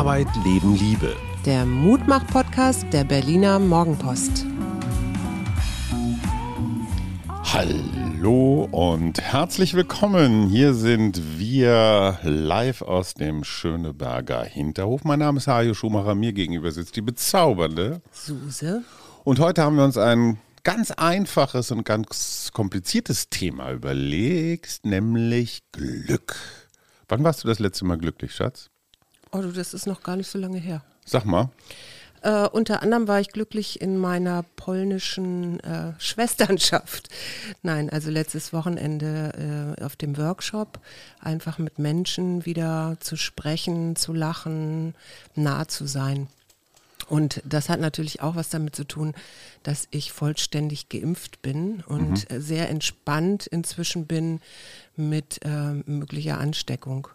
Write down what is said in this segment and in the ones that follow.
Arbeit, Leben, Liebe. Der Mutmach-Podcast der Berliner Morgenpost. Hallo und herzlich willkommen. Hier sind wir live aus dem Schöneberger Hinterhof. Mein Name ist Hajo Schumacher. Mir gegenüber sitzt die bezaubernde Suse. Und heute haben wir uns ein ganz einfaches und ganz kompliziertes Thema überlegt, nämlich Glück. Wann warst du das letzte Mal glücklich, Schatz? Oh, du, das ist noch gar nicht so lange her. Sag mal. Äh, unter anderem war ich glücklich in meiner polnischen äh, Schwesternschaft. Nein, also letztes Wochenende äh, auf dem Workshop, einfach mit Menschen wieder zu sprechen, zu lachen, nah zu sein. Und das hat natürlich auch was damit zu tun, dass ich vollständig geimpft bin und mhm. sehr entspannt inzwischen bin mit äh, möglicher Ansteckung.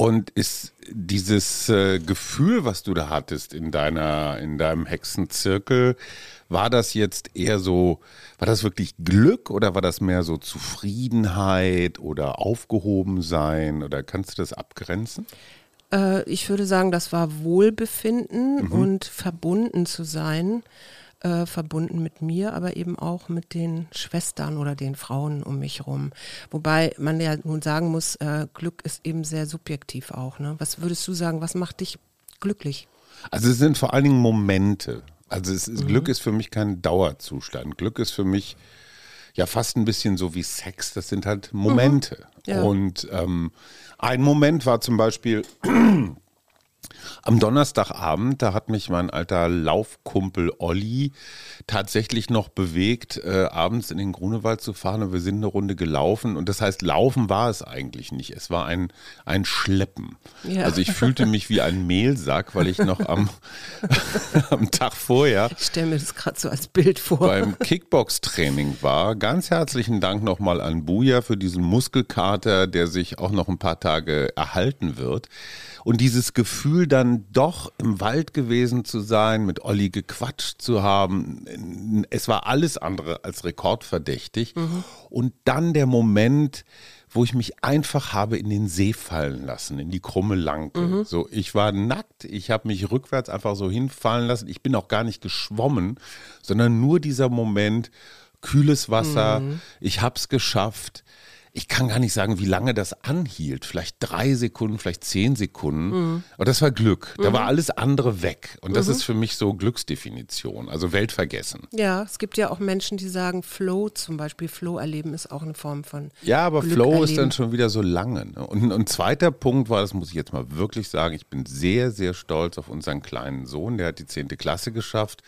Und ist dieses äh, Gefühl, was du da hattest in deiner, in deinem Hexenzirkel, war das jetzt eher so, war das wirklich Glück oder war das mehr so Zufriedenheit oder Aufgehobensein oder kannst du das abgrenzen? Äh, ich würde sagen, das war Wohlbefinden mhm. und verbunden zu sein äh, verbunden mit mir, aber eben auch mit den Schwestern oder den Frauen um mich herum. Wobei man ja nun sagen muss, äh, Glück ist eben sehr subjektiv auch. Ne? Was würdest du sagen, was macht dich glücklich? Also es sind vor allen Dingen Momente. Also ist, mhm. Glück ist für mich kein Dauerzustand. Glück ist für mich ja fast ein bisschen so wie Sex. Das sind halt Momente. Mhm. Ja. Und ähm, ein Moment war zum Beispiel am Donnerstagabend, da hat mich mein alter Laufkumpel Olli tatsächlich noch bewegt, äh, abends in den Grunewald zu fahren und wir sind eine Runde gelaufen und das heißt, laufen war es eigentlich nicht. Es war ein, ein Schleppen. Ja. Also ich fühlte mich wie ein Mehlsack, weil ich noch am, am Tag vorher. Ich stelle mir das gerade so als Bild vor. Beim Kickbox-Training war. Ganz herzlichen Dank nochmal an Buja für diesen Muskelkater, der sich auch noch ein paar Tage erhalten wird. Und dieses Gefühl dann doch im Wald gewesen zu sein, mit Olli gequatscht zu haben, es war alles andere als rekordverdächtig. Mhm. Und dann der Moment, wo ich mich einfach habe in den See fallen lassen, in die krumme Lanke. Mhm. So, ich war nackt, ich habe mich rückwärts einfach so hinfallen lassen. Ich bin auch gar nicht geschwommen, sondern nur dieser Moment, kühles Wasser, mhm. ich habe es geschafft ich kann gar nicht sagen, wie lange das anhielt. Vielleicht drei Sekunden, vielleicht zehn Sekunden. Mhm. Aber das war Glück. Da mhm. war alles andere weg. Und das mhm. ist für mich so Glücksdefinition, also Weltvergessen. Ja, es gibt ja auch Menschen, die sagen, Flow zum Beispiel, Flow erleben ist auch eine Form von. Ja, aber Glück Flow erleben. ist dann schon wieder so lange. Ne? Und ein zweiter Punkt war, das muss ich jetzt mal wirklich sagen, ich bin sehr, sehr stolz auf unseren kleinen Sohn. Der hat die zehnte Klasse geschafft.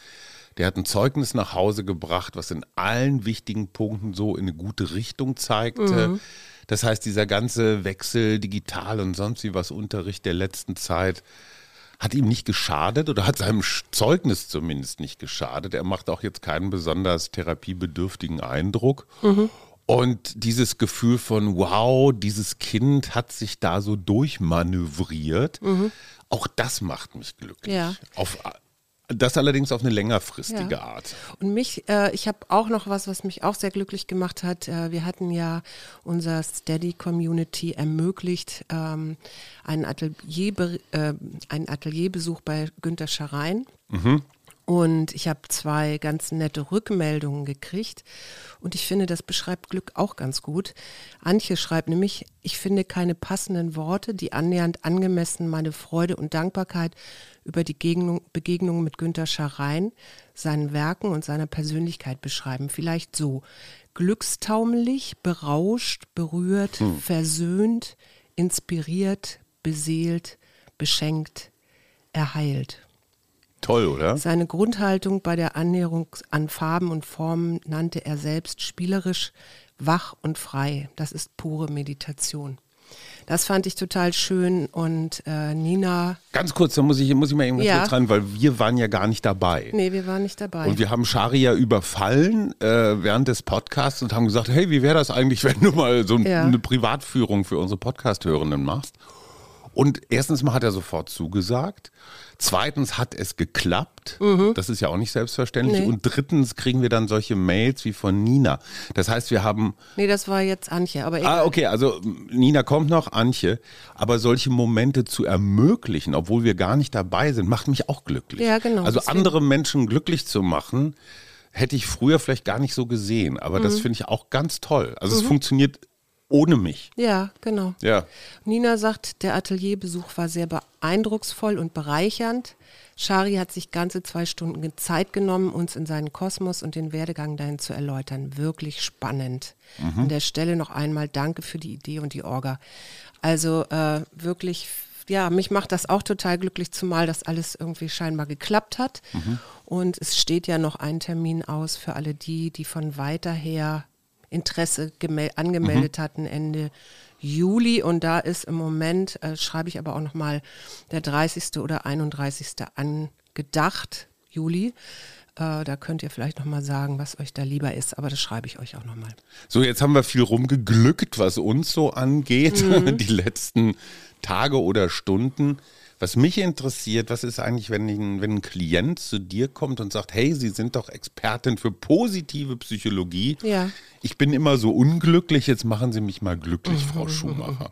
Der hat ein Zeugnis nach Hause gebracht, was in allen wichtigen Punkten so in eine gute Richtung zeigte. Mhm. Das heißt, dieser ganze Wechsel digital und sonst wie was Unterricht der letzten Zeit hat ihm nicht geschadet oder hat seinem Zeugnis zumindest nicht geschadet. Er macht auch jetzt keinen besonders therapiebedürftigen Eindruck. Mhm. Und dieses Gefühl von, wow, dieses Kind hat sich da so durchmanövriert, mhm. auch das macht mich glücklich. Ja. Auf das allerdings auf eine längerfristige ja. Art. Und mich, äh, ich habe auch noch was, was mich auch sehr glücklich gemacht hat. Äh, wir hatten ja unser Steady Community ermöglicht, ähm, einen, Atelier, äh, einen Atelierbesuch bei Günter Scharein. Mhm. Und ich habe zwei ganz nette Rückmeldungen gekriegt. Und ich finde, das beschreibt Glück auch ganz gut. Antje schreibt nämlich, ich finde keine passenden Worte, die annähernd angemessen meine Freude und Dankbarkeit über die Begegnung, Begegnung mit Günter Scharein, seinen Werken und seiner Persönlichkeit beschreiben. Vielleicht so. Glückstaumelig, berauscht, berührt, hm. versöhnt, inspiriert, beseelt, beschenkt, erheilt. Toll, oder? Seine Grundhaltung bei der Annäherung an Farben und Formen nannte er selbst spielerisch, wach und frei. Das ist pure Meditation. Das fand ich total schön und äh, Nina. Ganz kurz, da muss ich, muss ich mal irgendwas ja. dran, weil wir waren ja gar nicht dabei. Nee, wir waren nicht dabei. Und wir haben Sharia überfallen äh, während des Podcasts und haben gesagt, hey, wie wäre das eigentlich, wenn du mal so ja. eine Privatführung für unsere Podcast-Hörenden machst? Und erstens mal hat er sofort zugesagt. Zweitens hat es geklappt. Das ist ja auch nicht selbstverständlich. Mhm. Nee. Und drittens kriegen wir dann solche Mails wie von Nina. Das heißt, wir haben Nee, das war jetzt Antje, aber egal. Ah, okay, also Nina kommt noch, Antje. Aber solche Momente zu ermöglichen, obwohl wir gar nicht dabei sind, macht mich auch glücklich. Ja, genau, Also deswegen- andere Menschen glücklich zu machen, hätte ich früher vielleicht gar nicht so gesehen. Aber das Mhm. finde ich auch ganz toll. Also es funktioniert ohne mich. Ja, genau. Ja. Nina sagt, der Atelierbesuch war sehr beeindrucksvoll und bereichernd. Shari hat sich ganze zwei Stunden Zeit genommen, uns in seinen Kosmos und den Werdegang dahin zu erläutern. Wirklich spannend. An der Stelle noch einmal Danke für die Idee und die Orga. Also äh, wirklich, ja, mich macht das auch total glücklich, zumal das alles irgendwie scheinbar geklappt hat. Und es steht ja noch ein Termin aus für alle die, die von weiter her Interesse gemel- angemeldet hatten Ende Juli und da ist im Moment, äh, schreibe ich aber auch nochmal, der 30. oder 31. angedacht, Juli. Äh, da könnt ihr vielleicht nochmal sagen, was euch da lieber ist, aber das schreibe ich euch auch nochmal. So, jetzt haben wir viel rumgeglückt, was uns so angeht, Mhm. die letzten Tage oder Stunden. Was mich interessiert, was ist eigentlich, wenn ein, wenn ein Klient zu dir kommt und sagt, hey, Sie sind doch Expertin für positive Psychologie. Ja. Ich bin immer so unglücklich, jetzt machen Sie mich mal glücklich, Mhm. Frau Schumacher.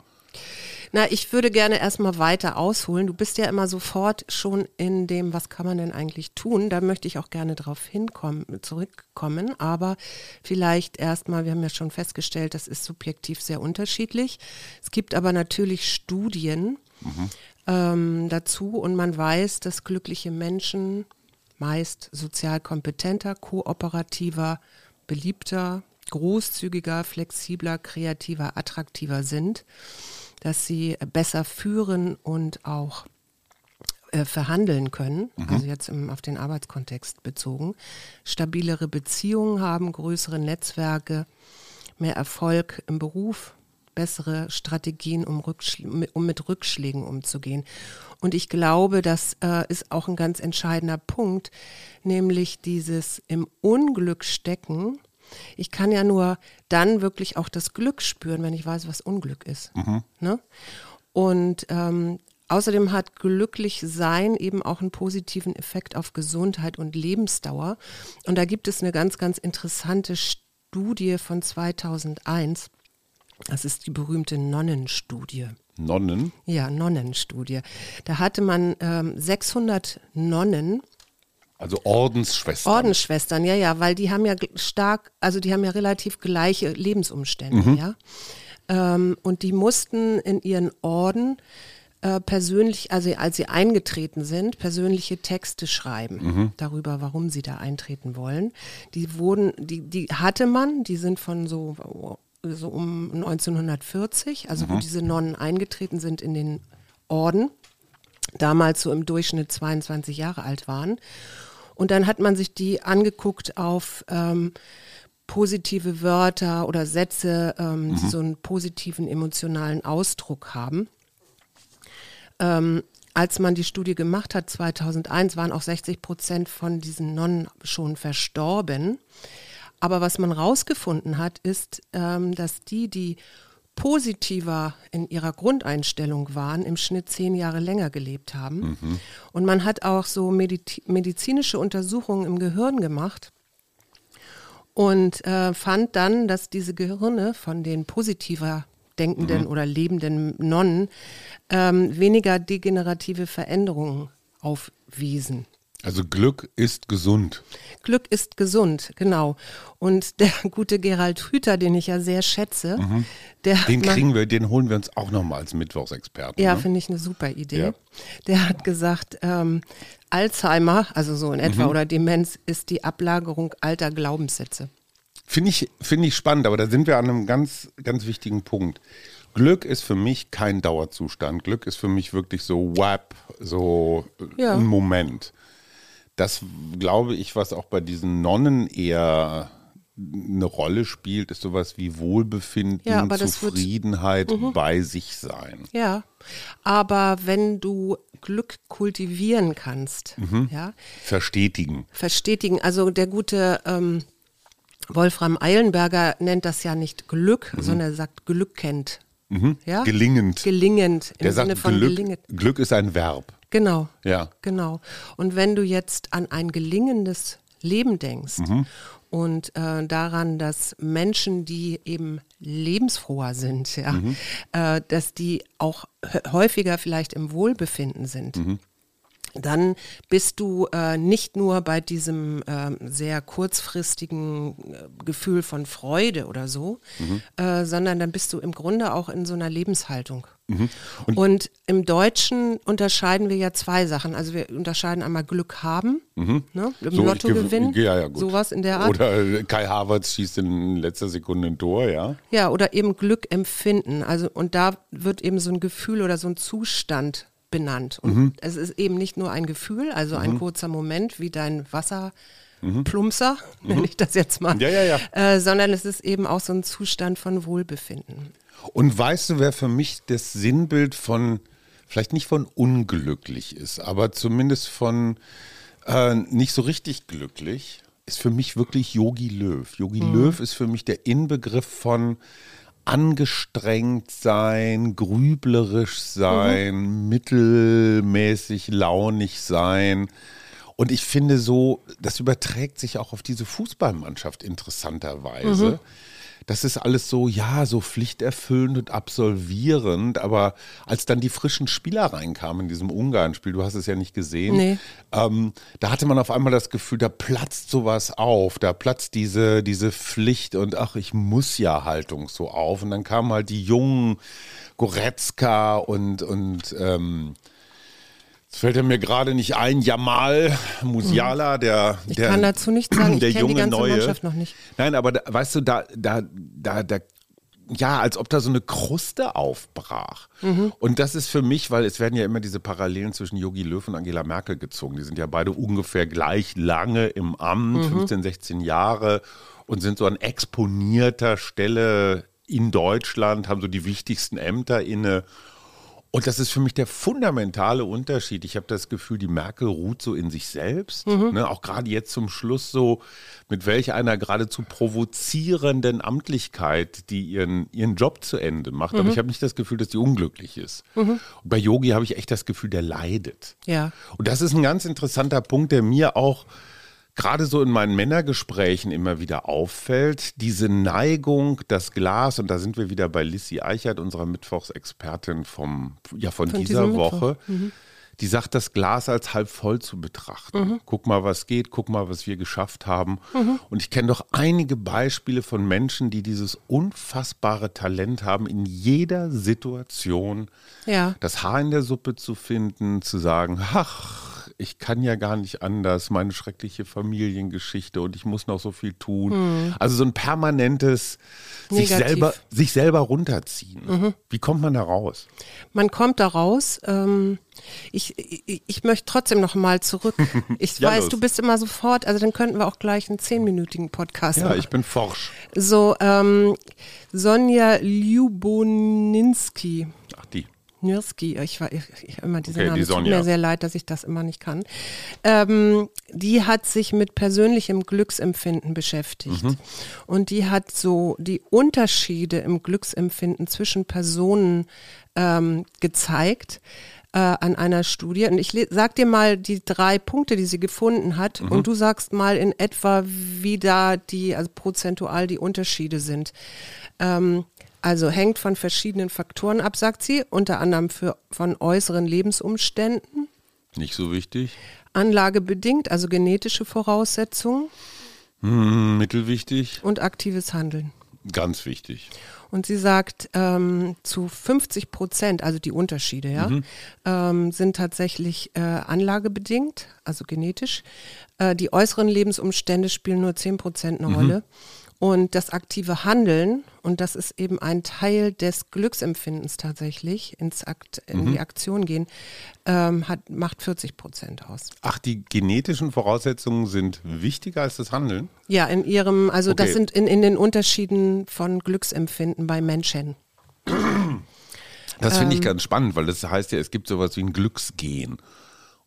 Na, ich würde gerne erstmal weiter ausholen. Du bist ja immer sofort schon in dem, was kann man denn eigentlich tun? Da möchte ich auch gerne drauf hinkommen, zurückkommen. Aber vielleicht erstmal, wir haben ja schon festgestellt, das ist subjektiv sehr unterschiedlich. Es gibt aber natürlich Studien ähm, dazu. Und man weiß, dass glückliche Menschen meist sozial kompetenter, kooperativer, beliebter, großzügiger, flexibler, kreativer, attraktiver sind dass sie besser führen und auch äh, verhandeln können, also jetzt im, auf den Arbeitskontext bezogen, stabilere Beziehungen haben, größere Netzwerke, mehr Erfolg im Beruf, bessere Strategien, um, um mit Rückschlägen umzugehen. Und ich glaube, das äh, ist auch ein ganz entscheidender Punkt, nämlich dieses im Unglück stecken. Ich kann ja nur dann wirklich auch das Glück spüren, wenn ich weiß, was Unglück ist. Ne? Und ähm, außerdem hat glücklich sein eben auch einen positiven Effekt auf Gesundheit und Lebensdauer. Und da gibt es eine ganz, ganz interessante Studie von 2001. Das ist die berühmte Nonnenstudie. Nonnen, Ja, Nonnenstudie. Da hatte man ähm, 600 Nonnen also Ordensschwestern. Ordensschwestern, ja, ja, weil die haben ja stark, also die haben ja relativ gleiche Lebensumstände, ja. Ähm, und die mussten in ihren Orden äh, persönlich, also als sie eingetreten sind, persönliche Texte schreiben darüber, warum sie da eintreten wollen. Die wurden, die, die hatte man, die sind von so, so um 1940, also wo diese Nonnen eingetreten sind in den Orden damals so im Durchschnitt 22 Jahre alt waren. Und dann hat man sich die angeguckt auf ähm, positive Wörter oder Sätze, ähm, die so einen positiven emotionalen Ausdruck haben. Ähm, als man die Studie gemacht hat, 2001, waren auch 60 Prozent von diesen Nonnen schon verstorben. Aber was man rausgefunden hat, ist, ähm, dass die, die positiver in ihrer Grundeinstellung waren, im Schnitt zehn Jahre länger gelebt haben. Und man hat auch so mediti- medizinische Untersuchungen im Gehirn gemacht und äh, fand dann, dass diese Gehirne von den positiver denkenden oder lebenden Nonnen ähm, weniger degenerative Veränderungen aufwiesen. Also Glück ist gesund. Glück ist gesund, genau. Und der gute Gerald Hüther, den ich ja sehr schätze, der hat Den kriegen wir, den holen wir uns auch nochmal als Mittwochsexperten. ja, ne? finde ich eine super Idee. Ja. Der hat gesagt, ähm, Alzheimer, also so in etwa, Mhm. oder Demenz ist die Ablagerung alter Glaubenssätze. Finde ich, finde ich spannend, aber da sind wir an einem ganz, ganz wichtigen Punkt. Glück ist für mich kein Dauerzustand. Glück ist für mich wirklich so wap, so äh, Ja. ein Moment. Das glaube ich, was auch bei diesen Nonnen eher eine Rolle spielt, ist sowas wie Wohlbefinden, Ja, aber das wird- Mhm. Zufriedenheit, bei sich sein. Ja, aber wenn du Glück kultivieren kannst, Mhm. ja, Verstetigen. verstetigen, also der gute ähm, Wolfram Eilenberger nennt das ja nicht Glück, sondern er sagt Glück kennt Ja? Gelingend. Gelingend. Im Der Sinne sagt, von Glück, gelingend. Glück ist ein Verb. Genau. Ja. Genau. Und wenn du jetzt an ein gelingendes Leben denkst Mhm. und äh, daran, dass Menschen, die eben lebensfroher sind, ja, Mhm. äh, dass die auch hä- häufiger vielleicht im Wohlbefinden sind. Mhm. Dann bist du äh, nicht nur bei diesem ähm, sehr kurzfristigen äh, Gefühl von Freude oder so, Mhm. äh, sondern dann bist du im Grunde auch in so einer Lebenshaltung. Und, im Deutschen unterscheiden wir ja zwei Sachen. Also wir unterscheiden einmal Glück haben, ne, im Mhm. So, Lotto gew- gewinnen, Ja, ja, sowas in der Art. Oder äh, Kai Havertz schießt in letzter Sekunde ein Tor, ja. Ja, oder eben Glück empfinden. Also, und da wird eben so ein Gefühl oder so ein Zustand benannt. Und Mhm. es ist eben nicht nur ein Gefühl, also ein kurzer Moment wie dein Wasserplumpser, nenne ich das jetzt mal, Mhm. Ja, ja, ja. Äh, sondern es ist eben auch so ein Zustand von Wohlbefinden. Und weißt du, wer für mich das Sinnbild von, vielleicht nicht von unglücklich ist, aber zumindest von äh, nicht so richtig glücklich, ist für mich wirklich Yogi Löw. Yogi Löw ist für mich der Inbegriff von angestrengt sein, grüblerisch sein, mittelmäßig launig sein. Und ich finde so, das überträgt sich auch auf diese Fußballmannschaft interessanterweise. Das ist alles so, ja, so pflichterfüllend und absolvierend, aber als dann die frischen Spieler reinkamen in diesem Ungarn-Spiel, du hast es ja nicht gesehen, Nee. ähm, da hatte man auf einmal das Gefühl, da platzt sowas auf, da platzt diese, diese Pflicht und ach, ich muss ja Haltung so auf. Und dann kamen halt die jungen Goretzka und, und ähm, es fällt ja mir gerade nicht ein, Jamal Musiala, der, Ich der kann dazu nichts sagen, ich der die junge ganze neue. Mannschaft noch nicht. Nein, aber da, weißt du, da, da, da, da, ja, als ob da so eine Kruste aufbrach. Mhm. Und das ist für mich, weil es werden ja immer diese Parallelen zwischen Yogi Löw und Angela Merkel gezogen. Die sind ja beide ungefähr gleich lange im Amt, Mhm. 15, 16 Jahre und sind so an exponierter Stelle in Deutschland, haben so die wichtigsten Ämter inne. Und das ist für mich der fundamentale Unterschied. Ich habe das Gefühl, die Merkel ruht so in sich selbst. Ne, auch gerade jetzt zum Schluss so, mit welch einer geradezu provozierenden Amtlichkeit, die ihren, ihren Job zu Ende macht. Aber ich habe nicht das Gefühl, dass die unglücklich ist. Und bei Yogi habe ich echt das Gefühl, der leidet. Ja. Und das ist ein ganz interessanter Punkt, der mir auch gerade so in meinen Männergesprächen immer wieder auffällt. Diese Neigung, das Glas, und da sind wir wieder bei Lissy Eichert, unserer Mittwochsexpertin vom, ja, von, Von dieser. Woche. Die sagt, das Glas als halb voll zu betrachten. Guck mal, was geht, guck mal, was wir geschafft haben. Und ich kenne doch einige Beispiele von Menschen, die dieses unfassbare Talent haben, in jeder Situation Ja. das Haar in der Suppe zu finden, zu sagen, ach, ich kann ja gar nicht anders, meine schreckliche Familiengeschichte und ich muss noch so viel tun. Also so ein permanentes sich selber, sich selber runterziehen. Wie kommt man da raus? Man kommt da raus. Ähm, ich, ich, ich möchte trotzdem noch mal zurück. Ich Ja, weiß, los. du bist immer sofort, also dann könnten wir auch gleich einen zehnminütigen Podcast Ja, machen. ich bin forsch. So, ähm, Sonja Lyuboninski. Nirski, ich war ich, ich, immer diese Okay, Namen. die Es tut mir sehr leid, dass ich das immer nicht kann. Ähm, die hat sich mit persönlichem Glücksempfinden beschäftigt. Mhm. Und die hat so die Unterschiede im Glücksempfinden zwischen Personen ähm, gezeigt äh, an einer Studie. Und ich sag dir mal die drei Punkte, die sie gefunden hat. Und du sagst mal in etwa, wie da die, also prozentual die Unterschiede sind. Ähm, also hängt von verschiedenen Faktoren ab, sagt sie, unter anderem für, von äußeren Lebensumständen, Nicht so wichtig. anlagebedingt, also genetische Voraussetzungen Hm, mittelwichtig. und aktives Handeln. Ganz wichtig. Und sie sagt, ähm, zu 50 Prozent, also die Unterschiede, ja, ähm, sind tatsächlich äh, anlagebedingt, also genetisch. Äh, die äußeren Lebensumstände spielen nur 10 Prozent eine Rolle. Und das aktive Handeln, und das ist eben ein Teil des Glücksempfindens tatsächlich, ins Akt, in die Aktion gehen, ähm, hat, macht 40 Prozent aus. Ach, die genetischen Voraussetzungen sind wichtiger als das Handeln? Ja, in ihrem, also das Okay. sind in, in den Unterschieden von Glücksempfinden bei Menschen. Das finde Ähm. ich ganz spannend, weil das heißt ja, es gibt sowas wie ein Glücksgen.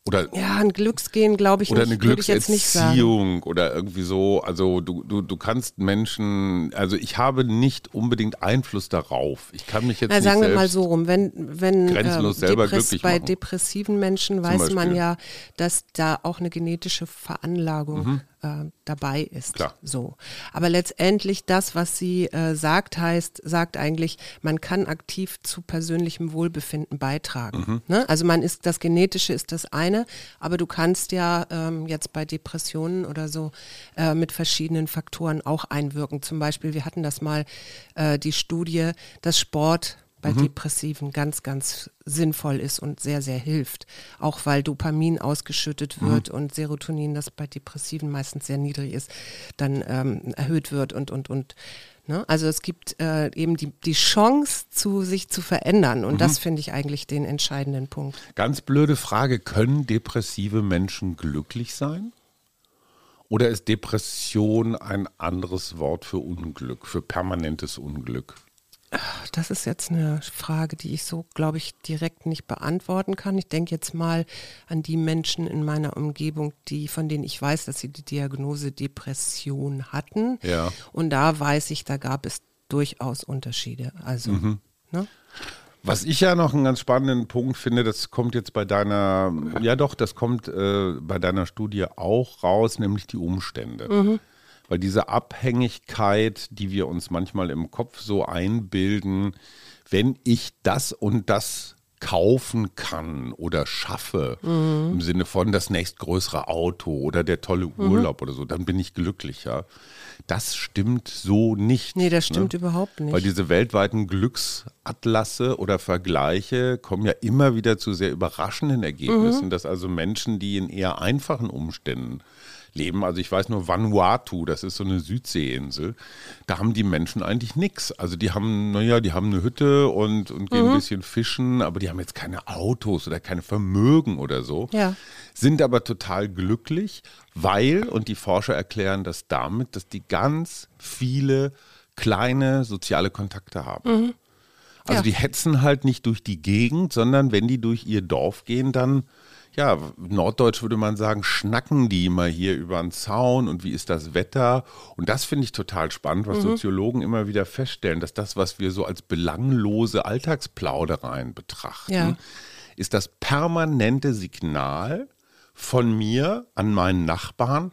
Oder, ja, ein Glücksgehen glaube ich oder nicht. eine würde ich jetzt nicht sagen. Glückserziehung oder irgendwie so. Also du, du, du kannst Menschen, also ich habe nicht unbedingt Einfluss darauf. Ich kann mich jetzt Na, nicht sagen wir mal so rum, wenn, wenn grenzenlos ähm, selber glücklich bei machen. depressiven Menschen weiß man ja, dass da auch eine genetische Veranlagung äh, dabei ist. Klar. So. Aber letztendlich das, was sie äh, sagt, heißt, sagt eigentlich, man kann aktiv zu persönlichem Wohlbefinden beitragen. Mhm. Ne? Also man ist, das Genetische ist das eine, aber du kannst ja ähm, jetzt bei Depressionen oder so äh, mit verschiedenen Faktoren auch einwirken. Zum Beispiel, wir hatten das mal, äh, die Studie, dass Sport bei Depressiven ganz, ganz sinnvoll ist und sehr, sehr hilft. Auch weil Dopamin ausgeschüttet wird und Serotonin, das bei Depressiven meistens sehr niedrig ist, dann ähm, erhöht wird und, und, und. Ne? Also es gibt äh, eben die, die Chance, zu, sich zu verändern. Und das finde ich eigentlich den entscheidenden Punkt. Ganz blöde Frage, können depressive Menschen glücklich sein? Oder ist Depression ein anderes Wort für Unglück, für permanentes Unglück? Das ist jetzt eine Frage, die ich so, glaube ich, direkt nicht beantworten kann. Ich denke jetzt mal an die Menschen in meiner Umgebung, die, von denen ich weiß, dass sie die Diagnose Depression hatten. Ja. Und da weiß ich, da gab es durchaus Unterschiede. Also, Mhm. ne? Was ich ja noch einen ganz spannenden Punkt finde, das kommt jetzt bei deiner, ja doch, das kommt äh, bei deiner Studie auch raus, nämlich die Umstände. Weil diese Abhängigkeit, die wir uns manchmal im Kopf so einbilden, wenn ich das und das kaufen kann oder schaffe, im Sinne von das nächstgrößere Auto oder der tolle Urlaub oder so, dann bin ich glücklicher. Das stimmt so nicht. Nee, das ne? stimmt überhaupt nicht. Weil diese weltweiten Glücksatlasse oder Vergleiche kommen ja immer wieder zu sehr überraschenden Ergebnissen, dass also Menschen, die in eher einfachen Umständen leben, also ich weiß nur Vanuatu, das ist so eine Südseeinsel, da haben die Menschen eigentlich nichts. Also die haben, naja, die haben eine Hütte und, und gehen ein bisschen fischen, aber die haben jetzt keine Autos oder keine Vermögen oder so Ja. sind aber total glücklich, weil, und die Forscher erklären das damit, dass die ganz viele kleine soziale Kontakte haben. Also Ja. die hetzen halt nicht durch die Gegend, sondern wenn die durch ihr Dorf gehen, dann, ja, norddeutsch würde man sagen, schnacken die mal hier über den Zaun und wie ist das Wetter. Und das finde ich total spannend, was Soziologen immer wieder feststellen, dass das, was wir so als belanglose Alltagsplaudereien betrachten, Ja. ist das permanente Signal von mir an meinen Nachbarn,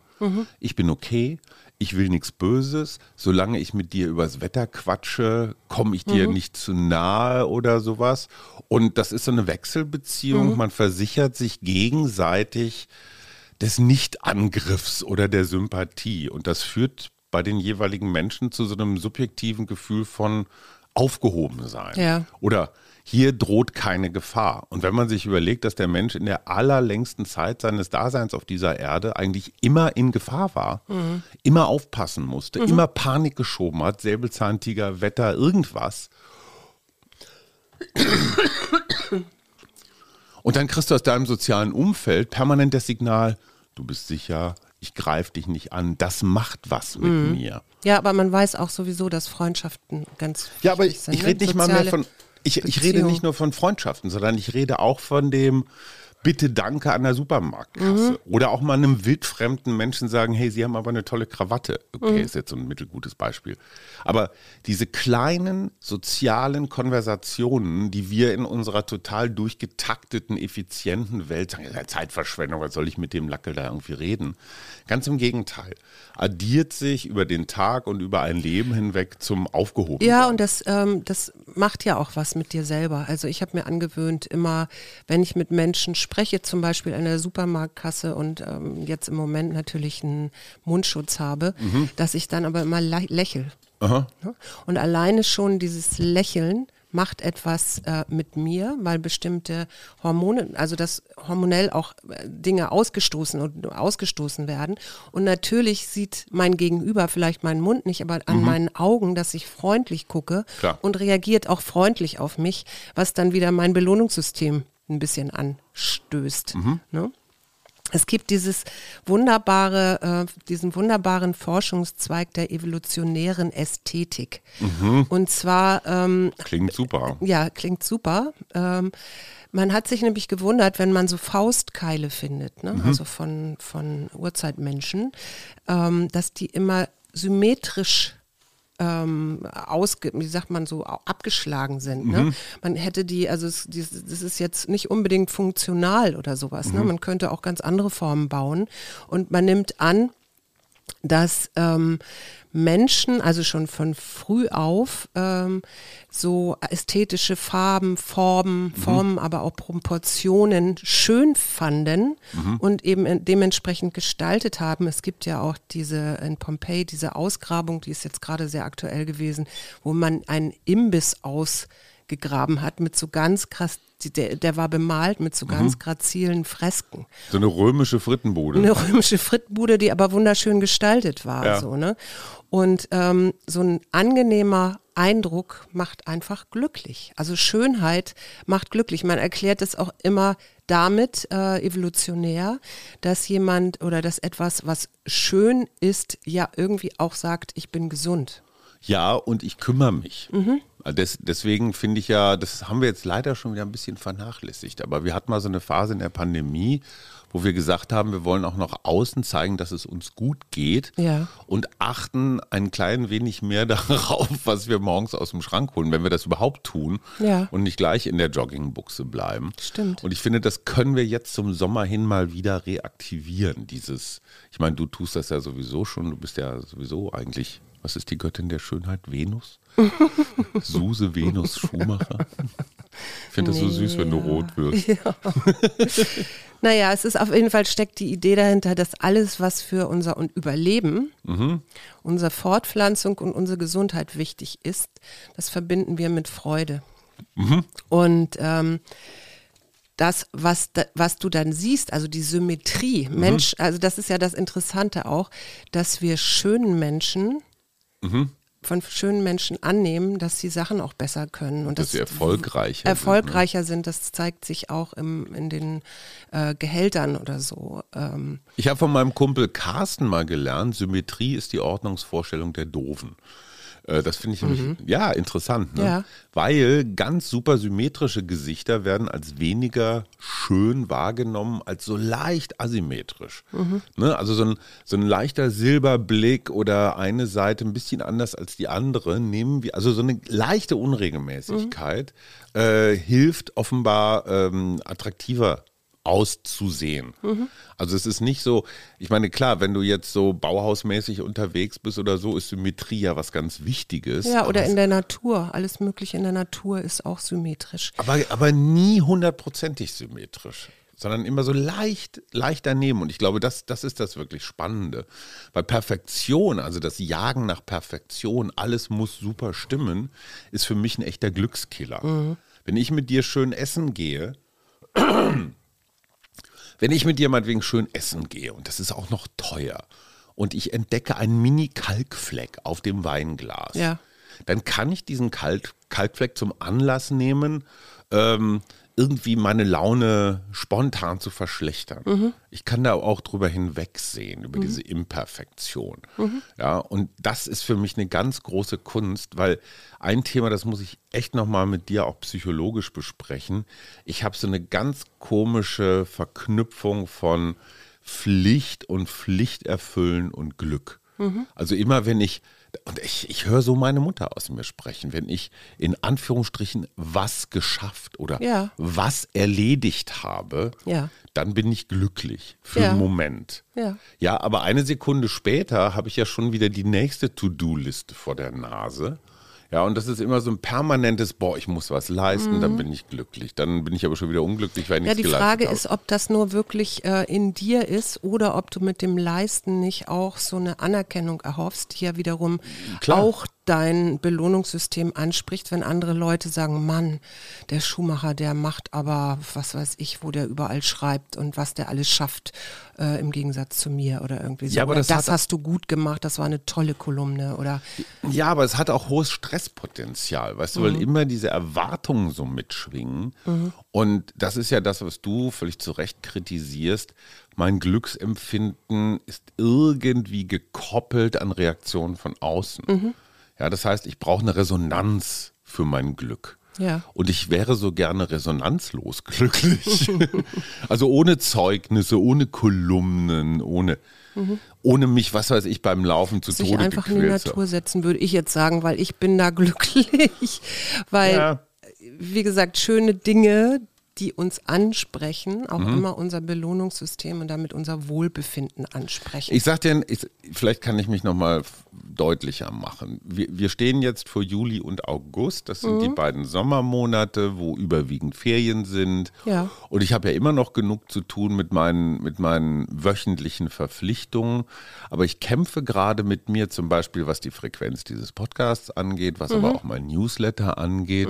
ich bin okay, ich will nichts Böses, solange ich mit dir übers Wetter quatsche, komme ich dir nicht zu nahe oder sowas. Und das ist so eine Wechselbeziehung, man versichert sich gegenseitig des Nichtangriffs oder der Sympathie. Und das führt bei den jeweiligen Menschen zu so einem subjektiven Gefühl von Aufgehobensein. Ja. Oder hier droht keine Gefahr. Und wenn man sich überlegt, dass der Mensch in der allerlängsten Zeit seines Daseins auf dieser Erde eigentlich immer in Gefahr war, immer aufpassen musste, immer Panik geschoben hat, Säbelzahntiger, Wetter, irgendwas. Und dann kriegst du aus deinem sozialen Umfeld permanent das Signal, du bist sicher, ich greife dich nicht an, das macht was mit mir. Ja, aber man weiß auch sowieso, dass Freundschaften ganz Ja, aber wichtig ich, sind, ich ne? rede nicht mal mehr Soziale von, ich, ich rede nicht nur von Freundschaften, sondern ich rede auch von dem Bitte Danke an der Supermarktkasse. Mhm. Oder auch mal einem wildfremden Menschen sagen, hey, Sie haben aber eine tolle Krawatte. Okay, Mhm. ist jetzt so ein mittelgutes Beispiel. Aber diese kleinen sozialen Konversationen, die wir in unserer total durchgetakteten, effizienten Welt sagen, ja, Zeitverschwendung, was soll ich mit dem Lackel da irgendwie reden? Ganz im Gegenteil. Addiert sich über den Tag und über ein Leben hinweg zum Aufgehoben. Ja, und das, ähm, das macht ja auch was mit dir selber. Also ich habe mir angewöhnt, immer, wenn ich mit Menschen spreche, zum Beispiel an der Supermarktkasse und ähm, jetzt im Moment natürlich einen Mundschutz habe, dass ich dann aber immer lä- lächel. Aha. Und alleine schon dieses Lächeln macht etwas äh, mit mir, weil bestimmte Hormone, also dass hormonell auch äh, Dinge ausgestoßen und ausgestoßen werden. Und natürlich sieht mein Gegenüber vielleicht meinen Mund nicht, aber an meinen Augen, dass ich freundlich gucke Klar. und reagiert auch freundlich auf mich, was dann wieder mein Belohnungssystem ein bisschen anstößt. Ne? Es gibt dieses wunderbare, äh, diesen wunderbaren Forschungszweig der evolutionären Ästhetik. Und zwar, ähm, Klingt super. ja, klingt super. Ähm, Man hat sich nämlich gewundert, wenn man so Faustkeile findet, ne? also von, von Urzeitmenschen, ähm, dass die immer symmetrisch ähm, ausge, wie sagt man so, abgeschlagen sind. Ne? Man hätte die, also es, die, das ist jetzt nicht unbedingt funktional oder sowas. Ne? Man könnte auch ganz andere Formen bauen. Und man nimmt an, dass ähm, Menschen, also schon von früh auf, ähm, so ästhetische Farben, Formen, Formen, aber auch Proportionen schön fanden und eben dementsprechend gestaltet haben. Es gibt ja auch diese in Pompeji, diese Ausgrabung, die ist jetzt gerade sehr aktuell gewesen, wo man einen Imbiss ausgegraben hat mit so ganz krass, der, der war bemalt mit so ganz grazilen Fresken So eine römische Frittenbude. eine römische Frittenbude, die aber wunderschön gestaltet war. Ja. So, ne? Und ähm, so ein angenehmer Eindruck macht einfach glücklich. Also Schönheit macht glücklich. Man erklärt es auch immer damit äh, evolutionär, dass jemand oder dass etwas, was schön ist, ja irgendwie auch sagt, ich bin gesund. Ja, und ich kümmere mich. Des, deswegen finde ich ja, das haben wir jetzt leider schon wieder ein bisschen vernachlässigt. Aber wir hatten mal so eine Phase in der Pandemie, wo wir gesagt haben, wir wollen auch nach außen zeigen, dass es uns gut geht Ja. und achten ein klein wenig mehr darauf, was wir morgens aus dem Schrank holen, wenn wir das überhaupt tun Ja. und nicht gleich in der Joggingbuchse bleiben. Stimmt. Und ich finde, das können wir jetzt zum Sommer hin mal wieder reaktivieren. Dieses, ich meine, du tust das ja sowieso schon, du bist ja sowieso eigentlich, was ist die Göttin der Schönheit? Venus? Suse Venus Schumacher? Ich finde das so süß, wenn du rot wirst. Naja, es ist auf jeden Fall steckt die Idee dahinter, dass alles, was für unser Un- Überleben, unsere Fortpflanzung und unsere Gesundheit wichtig ist, das verbinden wir mit Freude. Und ähm, das, was, da, was du dann siehst, also die Symmetrie, Mensch, also das ist ja das Interessante auch, dass wir schönen Menschen von schönen Menschen annehmen, dass sie Sachen auch besser können. Und Dass sie erfolgreicher erfolgreicher sind. Das zeigt sich auch im, in den äh, Gehältern oder so. Ähm, Ich habe von meinem Kumpel Carsten mal gelernt, Symmetrie ist die Ordnungsvorstellung der Doofen. Äh, Das finde ich nämlich, ja, interessant, ne? Ja. weil ganz super symmetrische Gesichter werden als weniger schön wahrgenommen als so leicht asymmetrisch. Ne? Also so ein, so ein leichter Silberblick oder eine Seite ein bisschen anders als die andere nehmen wir, also so eine leichte Unregelmäßigkeit äh, hilft offenbar ähm, attraktiver auszusehen. Also es ist nicht so, ich meine, klar, wenn du jetzt so bauhausmäßig unterwegs bist oder so, ist Symmetrie ja was ganz Wichtiges. ja, oder in der Natur. Alles Mögliche in der Natur ist auch symmetrisch. aber, aber nie hundertprozentig symmetrisch, sondern immer so leicht, leicht daneben. Und ich glaube, das, das ist das wirklich Spannende. Weil Perfektion, also das Jagen nach Perfektion, alles muss super stimmen, ist für mich ein echter Glückskiller. Wenn ich mit dir schön essen gehe, wenn ich mit dir meinetwegen schön essen gehe und das ist auch noch teuer und ich entdecke einen Mini-Kalkfleck auf dem Weinglas, Ja. dann kann ich diesen Kalk Kalkfleck zum Anlass nehmen, ähm, irgendwie meine Laune spontan zu verschlechtern. Ich kann da auch drüber hinwegsehen, über diese Imperfektion. Ja, und das ist für mich eine ganz große Kunst, weil ein Thema, das muss ich echt nochmal mit dir auch psychologisch besprechen. Ich habe so eine ganz komische Verknüpfung von Pflicht und Pflichterfüllen und Glück. Also immer wenn ich, und ich, ich höre so meine Mutter aus mir sprechen, wenn ich in Anführungsstrichen was geschafft oder Ja. was erledigt habe, Ja. dann bin ich glücklich für Ja. einen Moment. Ja. Ja, aber eine Sekunde später habe ich ja schon wieder die nächste To-Do-Liste vor der Nase. Ja, und das ist immer so ein permanentes, boah, ich muss was leisten, dann bin ich glücklich. Dann bin ich aber schon wieder unglücklich, weil ich Mhm. Ja, nichts die geleistet Frage habe. ist, ob das nur wirklich äh, in dir ist oder ob du mit dem Leisten nicht auch so eine Anerkennung erhoffst, die ja wiederum Klar. auch dein Belohnungssystem anspricht, wenn andere Leute sagen, Mann, der Schuhmacher, der macht aber, was weiß ich, wo der überall schreibt und was der alles schafft, äh, im Gegensatz zu mir oder irgendwie so. Ja, aber das das hast du gut gemacht, das war eine tolle Kolumne oder Ja, aber es hat auch hohes Stresspotenzial, weißt du, weil immer diese Erwartungen so mitschwingen. Und das ist ja das, was du völlig zu Recht kritisierst. Mein Glücksempfinden ist irgendwie gekoppelt an Reaktionen von außen. Ja, das heißt, ich brauche eine Resonanz für mein Glück. Ja. Und ich wäre so gerne resonanzlos glücklich. also ohne Zeugnisse, ohne Kolumnen, ohne, ohne mich, was weiß ich, beim Laufen zu sich Tode einfach in die Natur setzen, würde ich jetzt sagen, weil ich bin da glücklich. Weil, Ja. wie gesagt, schöne Dinge, die uns ansprechen, auch Mhm. immer unser Belohnungssystem und damit unser Wohlbefinden ansprechen. Ich sag dir, ich, vielleicht kann ich mich nochmal deutlicher machen. Wir, wir stehen jetzt vor Juli und August. Das sind Mhm. die beiden Sommermonate, wo überwiegend Ferien sind. Ja. Und ich habe ja immer noch genug zu tun mit meinen, mit meinen wöchentlichen Verpflichtungen. Aber ich kämpfe gerade mit mir zum Beispiel, was die Frequenz dieses Podcasts angeht, was Mhm. aber auch mein Newsletter angeht.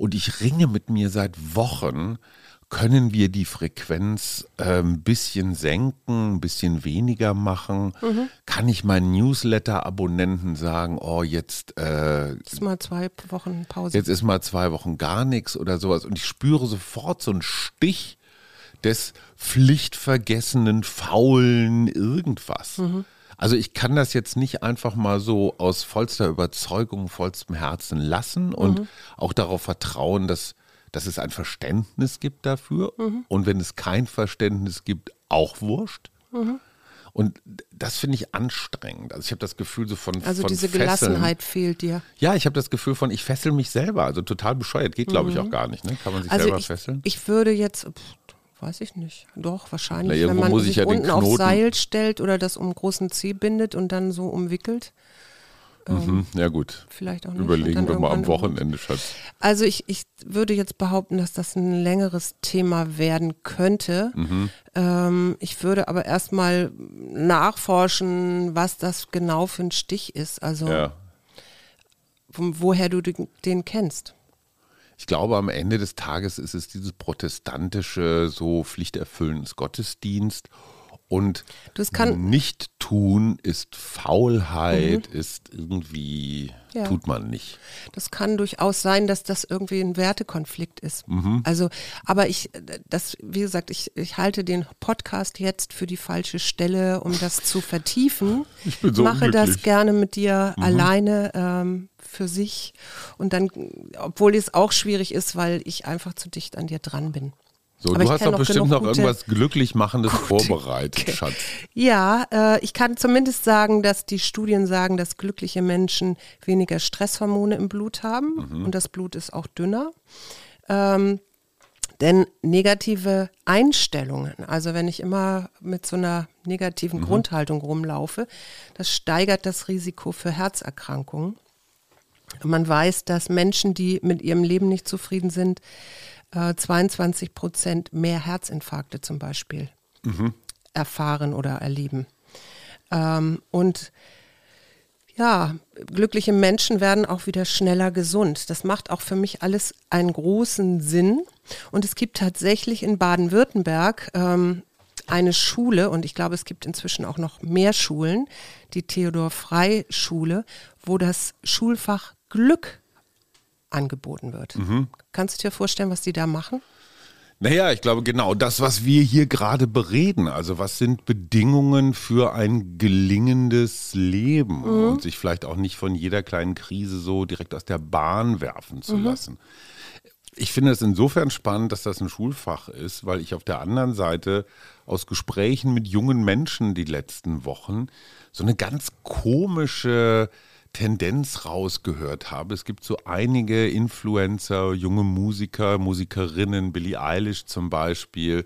Und ich ringe mit mir seit Wochen, können wir die Frequenz äh, ein bisschen senken, ein bisschen weniger machen? Kann ich meinen Newsletter-Abonnenten sagen, oh, jetzt, äh, Jetzt mal zwei Wochen Pause. jetzt ist mal zwei Wochen gar nichts oder sowas. Und ich spüre sofort so einen Stich des pflichtvergessenen, faulen irgendwas. Also ich kann das jetzt nicht einfach mal so aus vollster Überzeugung, vollstem Herzen lassen und auch darauf vertrauen, dass, dass es ein Verständnis gibt dafür. Und wenn es kein Verständnis gibt, auch wurscht. Und das finde ich anstrengend. Also ich habe das Gefühl so von also von diese Fesseln. Gelassenheit fehlt dir. Ja, ich habe das Gefühl von, ich fessel mich selber. Also total bescheuert. Geht, glaube ich, auch gar nicht. Ne? Kann man sich Also selber ich, fesseln? ich würde jetzt, weiß ich nicht, doch wahrscheinlich, Na, wenn man muss ich sich ja unten auf Seil stellt oder das um einen großen Zeh bindet und dann so umwickelt. Mhm. Ja gut. Vielleicht auch nicht. Überlegen wir mal am Wochenende, Schatz. Also ich, ich würde jetzt behaupten, dass das ein längeres Thema werden könnte. Mhm. Ähm, ich würde aber erstmal nachforschen, was das genau für ein Stich ist. Also Ja. von woher du den, den kennst. Ich glaube, am Ende des Tages ist es dieses protestantische, so pflichterfüllendes Gottesdienst. Und Das kann- nicht tun ist Faulheit, ist irgendwie, Ja. tut man nicht. Das kann durchaus sein, dass das irgendwie ein Wertekonflikt ist. Mhm. Also, aber ich, das, wie gesagt, ich, ich halte den Podcast jetzt für die falsche Stelle, um das zu vertiefen. Ich bin so Mache das unglücklich. Mhm. gerne mit dir alleine ähm, für sich. Und dann, obwohl es auch schwierig ist, weil ich einfach zu dicht an dir dran bin. So, Aber du hast doch bestimmt noch irgendwas glücklich machendes vorbereitet, Schatz. Ja, äh, ich kann zumindest sagen, dass die Studien sagen, dass glückliche Menschen weniger Stresshormone im Blut haben und das Blut ist auch dünner. Ähm, denn negative Einstellungen, also wenn ich immer mit so einer negativen Grundhaltung rumlaufe, das steigert das Risiko für Herzerkrankungen. Man weiß, dass Menschen, die mit ihrem Leben nicht zufrieden sind, äh, 22 Prozent mehr Herzinfarkte zum Beispiel erfahren oder erleben. Ähm, und ja, glückliche Menschen werden auch wieder schneller gesund. Das macht auch für mich alles einen großen Sinn. Und es gibt tatsächlich in Baden-Württemberg ähm, eine Schule, und ich glaube, es gibt inzwischen auch noch mehr Schulen, die Theodor-Frei-Schule, wo das Schulfach Glück angeboten wird. Kannst du dir vorstellen, was die da machen? Naja, ich glaube genau das, was wir hier gerade bereden. Also was sind Bedingungen für ein gelingendes Leben und sich vielleicht auch nicht von jeder kleinen Krise so direkt aus der Bahn werfen zu lassen. Ich finde es insofern spannend, dass das ein Schulfach ist, weil ich auf der anderen Seite aus Gesprächen mit jungen Menschen die letzten Wochen so eine ganz komische Tendenz rausgehört habe. Es gibt so einige Influencer, junge Musiker, Musikerinnen, Billie Eilish zum Beispiel,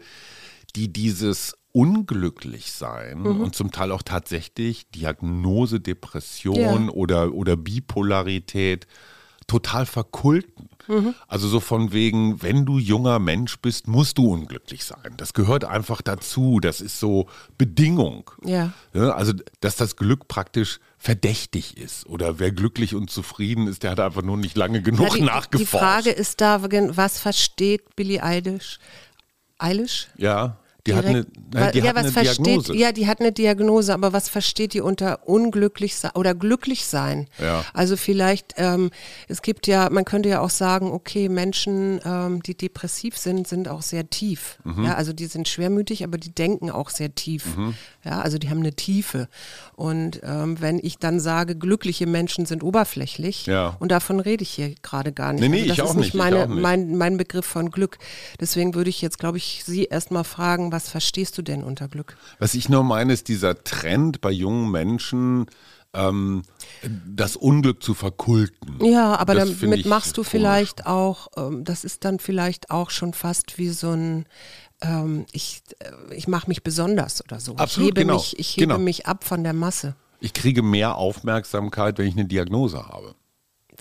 die dieses Unglücklichsein und zum Teil auch tatsächlich Diagnose Depression Ja. oder, oder Bipolarität total verkulten. Also so von wegen, wenn du junger Mensch bist, musst du unglücklich sein. Das gehört einfach dazu. Das ist so Bedingung. Ja, also, dass das Glück praktisch verdächtig ist. Oder wer glücklich und zufrieden ist, der hat einfach nur nicht lange genug Ja, die, nachgeforscht. die Frage ist da, was versteht Billie Eilish? Eilish? ja, Die hat eine, nein, die ja, hat eine versteht, Diagnose. ja, die hat eine Diagnose, aber was versteht die unter unglücklich sein oder glücklich sein? Ja. Also vielleicht, ähm, es gibt ja, man könnte ja auch sagen, okay, Menschen, ähm, die depressiv sind, sind auch sehr tief. Mhm. Ja, also die sind schwermütig, aber die denken auch sehr tief. Ja, also die haben eine Tiefe. Und ähm, wenn ich dann sage, glückliche Menschen sind oberflächlich, Ja. und davon rede ich hier gerade gar nicht. Nee, nee, also das ich ist auch nicht nicht, ich meine, auch nicht. Mein, mein Begriff von Glück. Deswegen würde ich jetzt, glaube ich, Sie erstmal fragen, was verstehst du denn unter Glück? Was ich nur meine, ist dieser Trend bei jungen Menschen, ähm, das Unglück zu verkulten. Ja, aber Das damit machst du komisch. vielleicht auch, ähm, das ist dann vielleicht auch schon fast wie so ein, ähm, ich, äh, ich mache mich besonders oder so. Absolut, ich hebe, genau, mich, ich hebe genau. mich ab von der Masse. Ich kriege mehr Aufmerksamkeit, wenn ich eine Diagnose habe.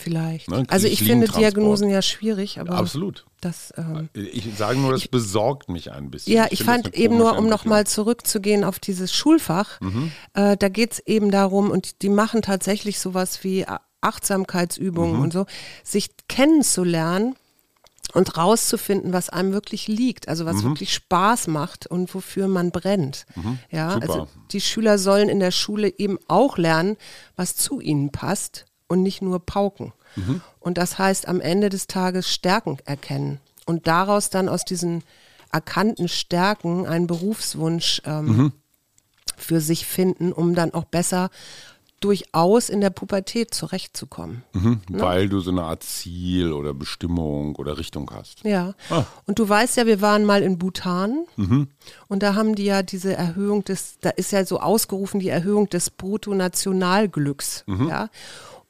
Vielleicht. Ne, also ich finde. Diagnosen ja schwierig, aber Absolut. das. Ähm, Ich sage nur, das besorgt mich ein bisschen. Ja, ich, das fand eben nur, um nochmal zurückzugehen auf dieses Schulfach, Mhm. äh, da geht es eben darum, und die machen tatsächlich sowas wie Achtsamkeitsübungen Mhm. und so, sich kennenzulernen und rauszufinden, was einem wirklich liegt, also Mhm. was wirklich Spaß macht und wofür man brennt. Ja, Super. also die Schüler sollen in der Schule eben auch lernen, was zu ihnen passt und nicht nur pauken. Und das heißt am Ende des Tages Stärken erkennen und daraus dann aus diesen erkannten Stärken einen Berufswunsch ähm, für sich finden, um dann auch besser durchaus in der Pubertät zurechtzukommen. Mhm, Weil du so eine Art Ziel oder Bestimmung oder Richtung hast. Ja. Ah. Und du weißt ja, wir waren mal in Bhutan Mhm. und da haben die ja diese Erhöhung des, da ist ja so ausgerufen die Erhöhung des Bruttonationalglücks. Mhm. Ja.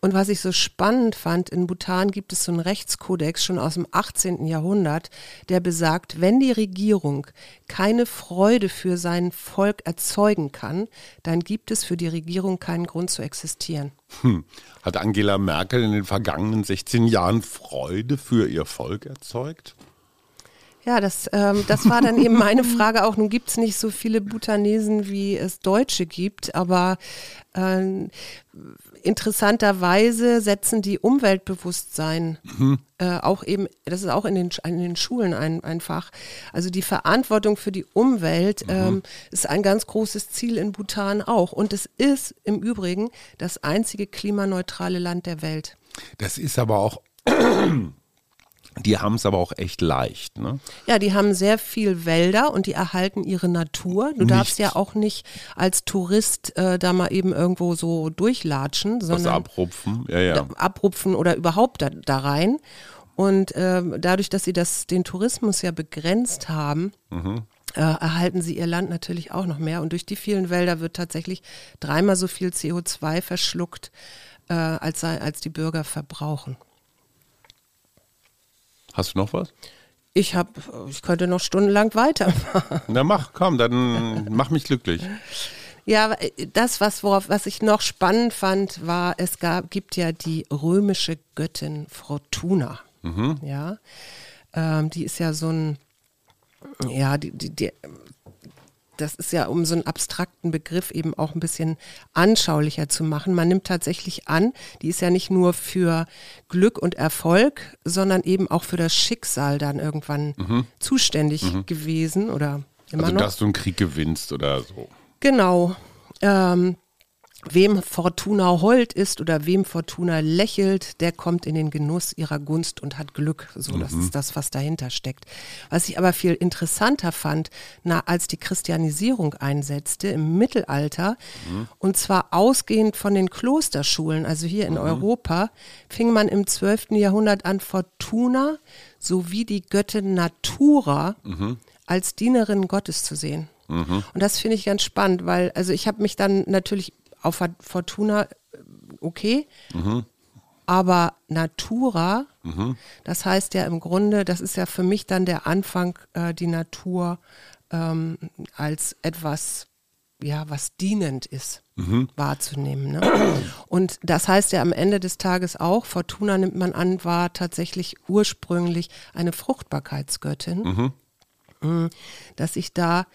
Und was ich so spannend fand, in Bhutan gibt es so einen Rechtskodex schon aus dem 18. Jahrhundert, der besagt, wenn die Regierung keine Freude für sein Volk erzeugen kann, dann gibt es für die Regierung keinen Grund zu existieren. Hm. Hat Angela Merkel in den vergangenen 16 Jahren Freude für ihr Volk erzeugt? Ja, das, ähm, das war dann eben meine Frage auch. Nun gibt es nicht so viele Bhutanesen, wie es Deutsche gibt, aber ähm, interessanterweise setzen die Umweltbewusstsein äh, auch eben, das ist auch in den, in den Schulen ein, ein Fach, also die Verantwortung für die Umwelt ähm, ist ein ganz großes Ziel in Bhutan auch. Und es ist im Übrigen das einzige klimaneutrale Land der Welt. Das ist aber auch. Die haben es aber auch echt leicht, ne? Ja, die haben sehr viel Wälder und die erhalten ihre Natur. Du darfst ja auch nicht als Tourist äh, da mal eben irgendwo so durchlatschen, Was sondern abrupfen. Ja, ja. abrupfen oder überhaupt da, da rein. Und ähm, dadurch, dass sie das, den Tourismus ja begrenzt haben, äh, erhalten sie ihr Land natürlich auch noch mehr. Und durch die vielen Wälder wird tatsächlich dreimal so viel CO2 verschluckt, äh, als, als die Bürger verbrauchen. Hast du noch was? Ich habe, ich könnte noch stundenlang weitermachen. Na mach, komm, dann mach mich glücklich. Ja, das, was, worauf, was ich noch spannend fand, war, es gab, gibt ja die römische Göttin Fortuna. Ja, ähm, die ist ja so ein, ja, die, die, die, das ist ja, um so einen abstrakten Begriff eben auch ein bisschen anschaulicher zu machen. Man nimmt tatsächlich an, die ist ja nicht nur für Glück und Erfolg, sondern eben auch für das Schicksal dann irgendwann zuständig gewesen oder immer Also, noch. dass du einen Krieg gewinnst oder so. Genau. Ähm, wem Fortuna hold ist oder wem Fortuna lächelt, der kommt in den Genuss ihrer Gunst und hat Glück. So, das ist das, was dahinter steckt. Was ich aber viel interessanter fand, na, als die Christianisierung einsetzte im Mittelalter, und zwar ausgehend von den Klosterschulen, also hier in Europa, fing man im 12. Jahrhundert an, Fortuna sowie die Göttin Natura als Dienerin Gottes zu sehen. Und das finde ich ganz spannend, weil, also ich habe mich dann natürlich auf Fort- Fortuna, äh, okay, aber Natura, das heißt ja im Grunde, das ist ja für mich dann der Anfang, äh, die Natur ähm, als etwas, ja, was dienend ist, wahrzunehmen. Ne? Und das heißt ja am Ende des Tages auch, Fortuna nimmt man an, war tatsächlich ursprünglich eine Fruchtbarkeitsgöttin Mm, dass sich da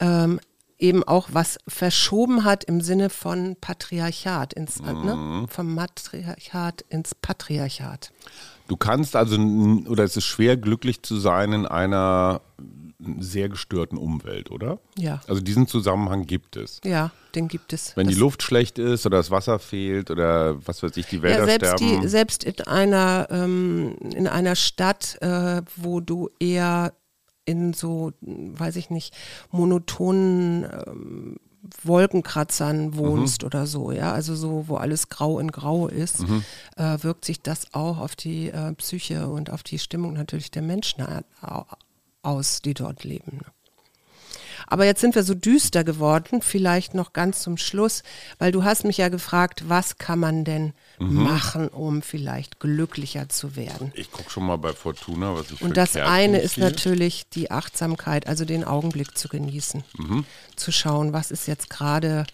ähm, eben auch was verschoben hat im Sinne von Patriarchat, ins, äh, ne? vom Matriarchat ins Patriarchat. Du kannst also, oder es ist schwer, glücklich zu sein in einer sehr gestörten Umwelt, oder? Ja. Also diesen Zusammenhang gibt es. Ja, den gibt es. Wenn das die Luft schlecht ist oder das Wasser fehlt oder was weiß ich, die Wälder ja, selbst, sterben. die, selbst in einer, ähm, in einer Stadt, äh, wo du eher in so, weiß ich nicht, monotonen ähm, Wolkenkratzern wohnst Mhm. oder so, ja, also so, wo alles grau in grau ist, Mhm. äh, wirkt sich das auch auf die äh, Psyche und auf die Stimmung natürlich der Menschen aus, die dort leben. Aber jetzt sind wir so düster geworden, vielleicht noch ganz zum Schluss, weil du hast mich ja gefragt, was kann man denn Mhm. machen, um vielleicht glücklicher zu werden? ich gucke schon mal bei Fortuna, was ich Und das Kärtchen eine ist ziehe. natürlich die Achtsamkeit, also den Augenblick zu genießen, Mhm. zu schauen, was ist jetzt gerade,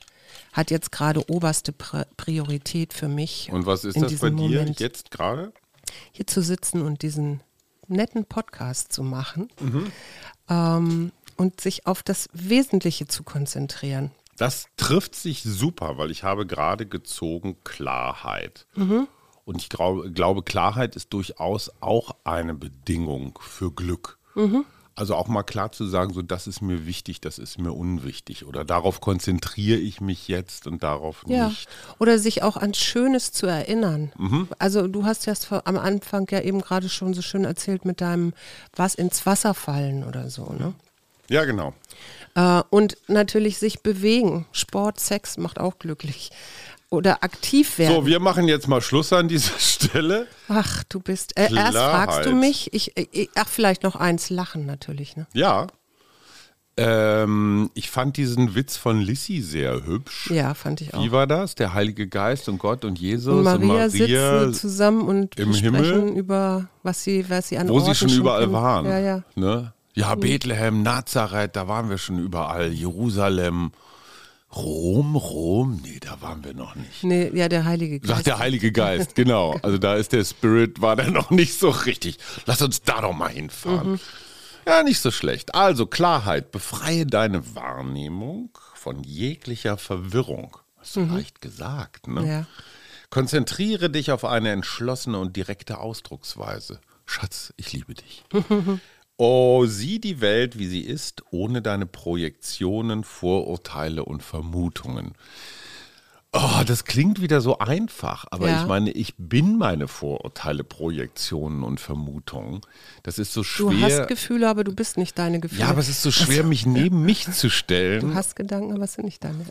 hat jetzt gerade oberste Pri- Priorität für mich. Und was ist das bei dir Moment. jetzt gerade? Hier zu sitzen und diesen netten Podcast zu machen Mhm. ähm, und sich auf das Wesentliche zu konzentrieren. Das trifft sich super, weil ich habe gerade gezogen Klarheit. Mhm. Und ich grau- glaube, Klarheit ist durchaus auch eine Bedingung für Glück. Mhm. Also auch mal klar zu sagen, so das ist mir wichtig, das ist mir unwichtig. Oder darauf konzentriere ich mich jetzt und darauf Ja, nicht. oder sich auch an Schönes zu erinnern. Mhm. Also du hast ja am Anfang ja eben gerade schon so schön erzählt mit deinem was ins Wasser fallen oder so, ne? Ja, genau. Äh, und natürlich sich bewegen. Sport, Sex macht auch glücklich. Oder aktiv werden. So, wir machen jetzt mal Schluss an dieser Stelle. ach, du bist. Äh, erst fragst du mich. Ich, ich, ach, vielleicht noch eins lachen natürlich, ne? Ja. Ähm, ich fand diesen Witz von Lissy sehr hübsch. Ja, fand ich auch. Wie war das? Der Heilige Geist und Gott und Jesus und Maria, und Maria sitzen zusammen und im sprechen Himmel, über was sie, was sie an wo sie Orten schon überall waren. Ja, ja. Ne? Ja, Bethlehem, Nazareth, da waren wir schon überall. Jerusalem, Rom, Rom, nee, da waren wir noch nicht. Nee, ja, der Heilige Geist. Sagt der Heilige Geist, genau. Also da ist der Spirit, war der noch nicht so richtig. Lass uns da doch mal hinfahren. Mhm. Ja, nicht so schlecht. Also Klarheit, befreie deine Wahrnehmung von jeglicher Verwirrung. Hast du leicht gesagt, ne? Mhm. Ja. Konzentriere dich auf eine entschlossene und direkte Ausdrucksweise. Schatz, ich liebe dich. Oh, sieh die Welt, wie sie ist, ohne deine Projektionen, Vorurteile und Vermutungen. Oh, das klingt wieder so einfach, aber Ja. ich meine, ich bin meine Vorurteile, Projektionen und Vermutungen. Das ist so Du schwer. hast Gefühle, aber du bist nicht deine Gefühle. ja, aber es ist so schwer, mich neben mich zu Du stellen. hast Gedanken, aber es sind nicht deine.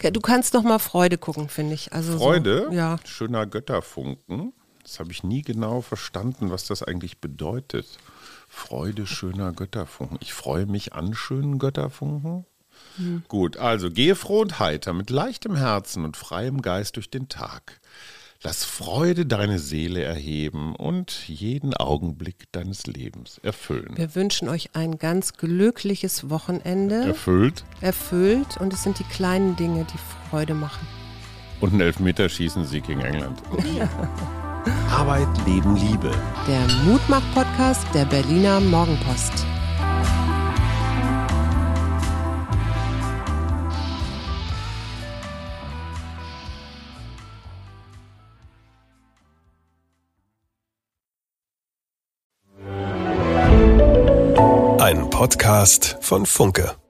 Äh, Du kannst noch mal Freude gucken, finde ich. Also Freude, So, ja. schöner Götterfunken. Das habe ich nie genau verstanden, was das eigentlich bedeutet. Freude schöner Götterfunken. Ich freue mich an schönen Götterfunken. Hm. Gut, also gehe froh und heiter mit leichtem Herzen und freiem Geist durch den Tag. Lass Freude deine Seele erheben und jeden Augenblick deines Lebens erfüllen. Wir wünschen euch ein ganz glückliches Wochenende, Erfüllt erfüllt. Und es sind die kleinen Dinge, die Freude machen. und ein Elfmeterschießen-Sieg gegen England. Arbeit, Leben, Liebe. Der Mutmach-Podcast der Berliner Morgenpost. Ein Podcast von Funke.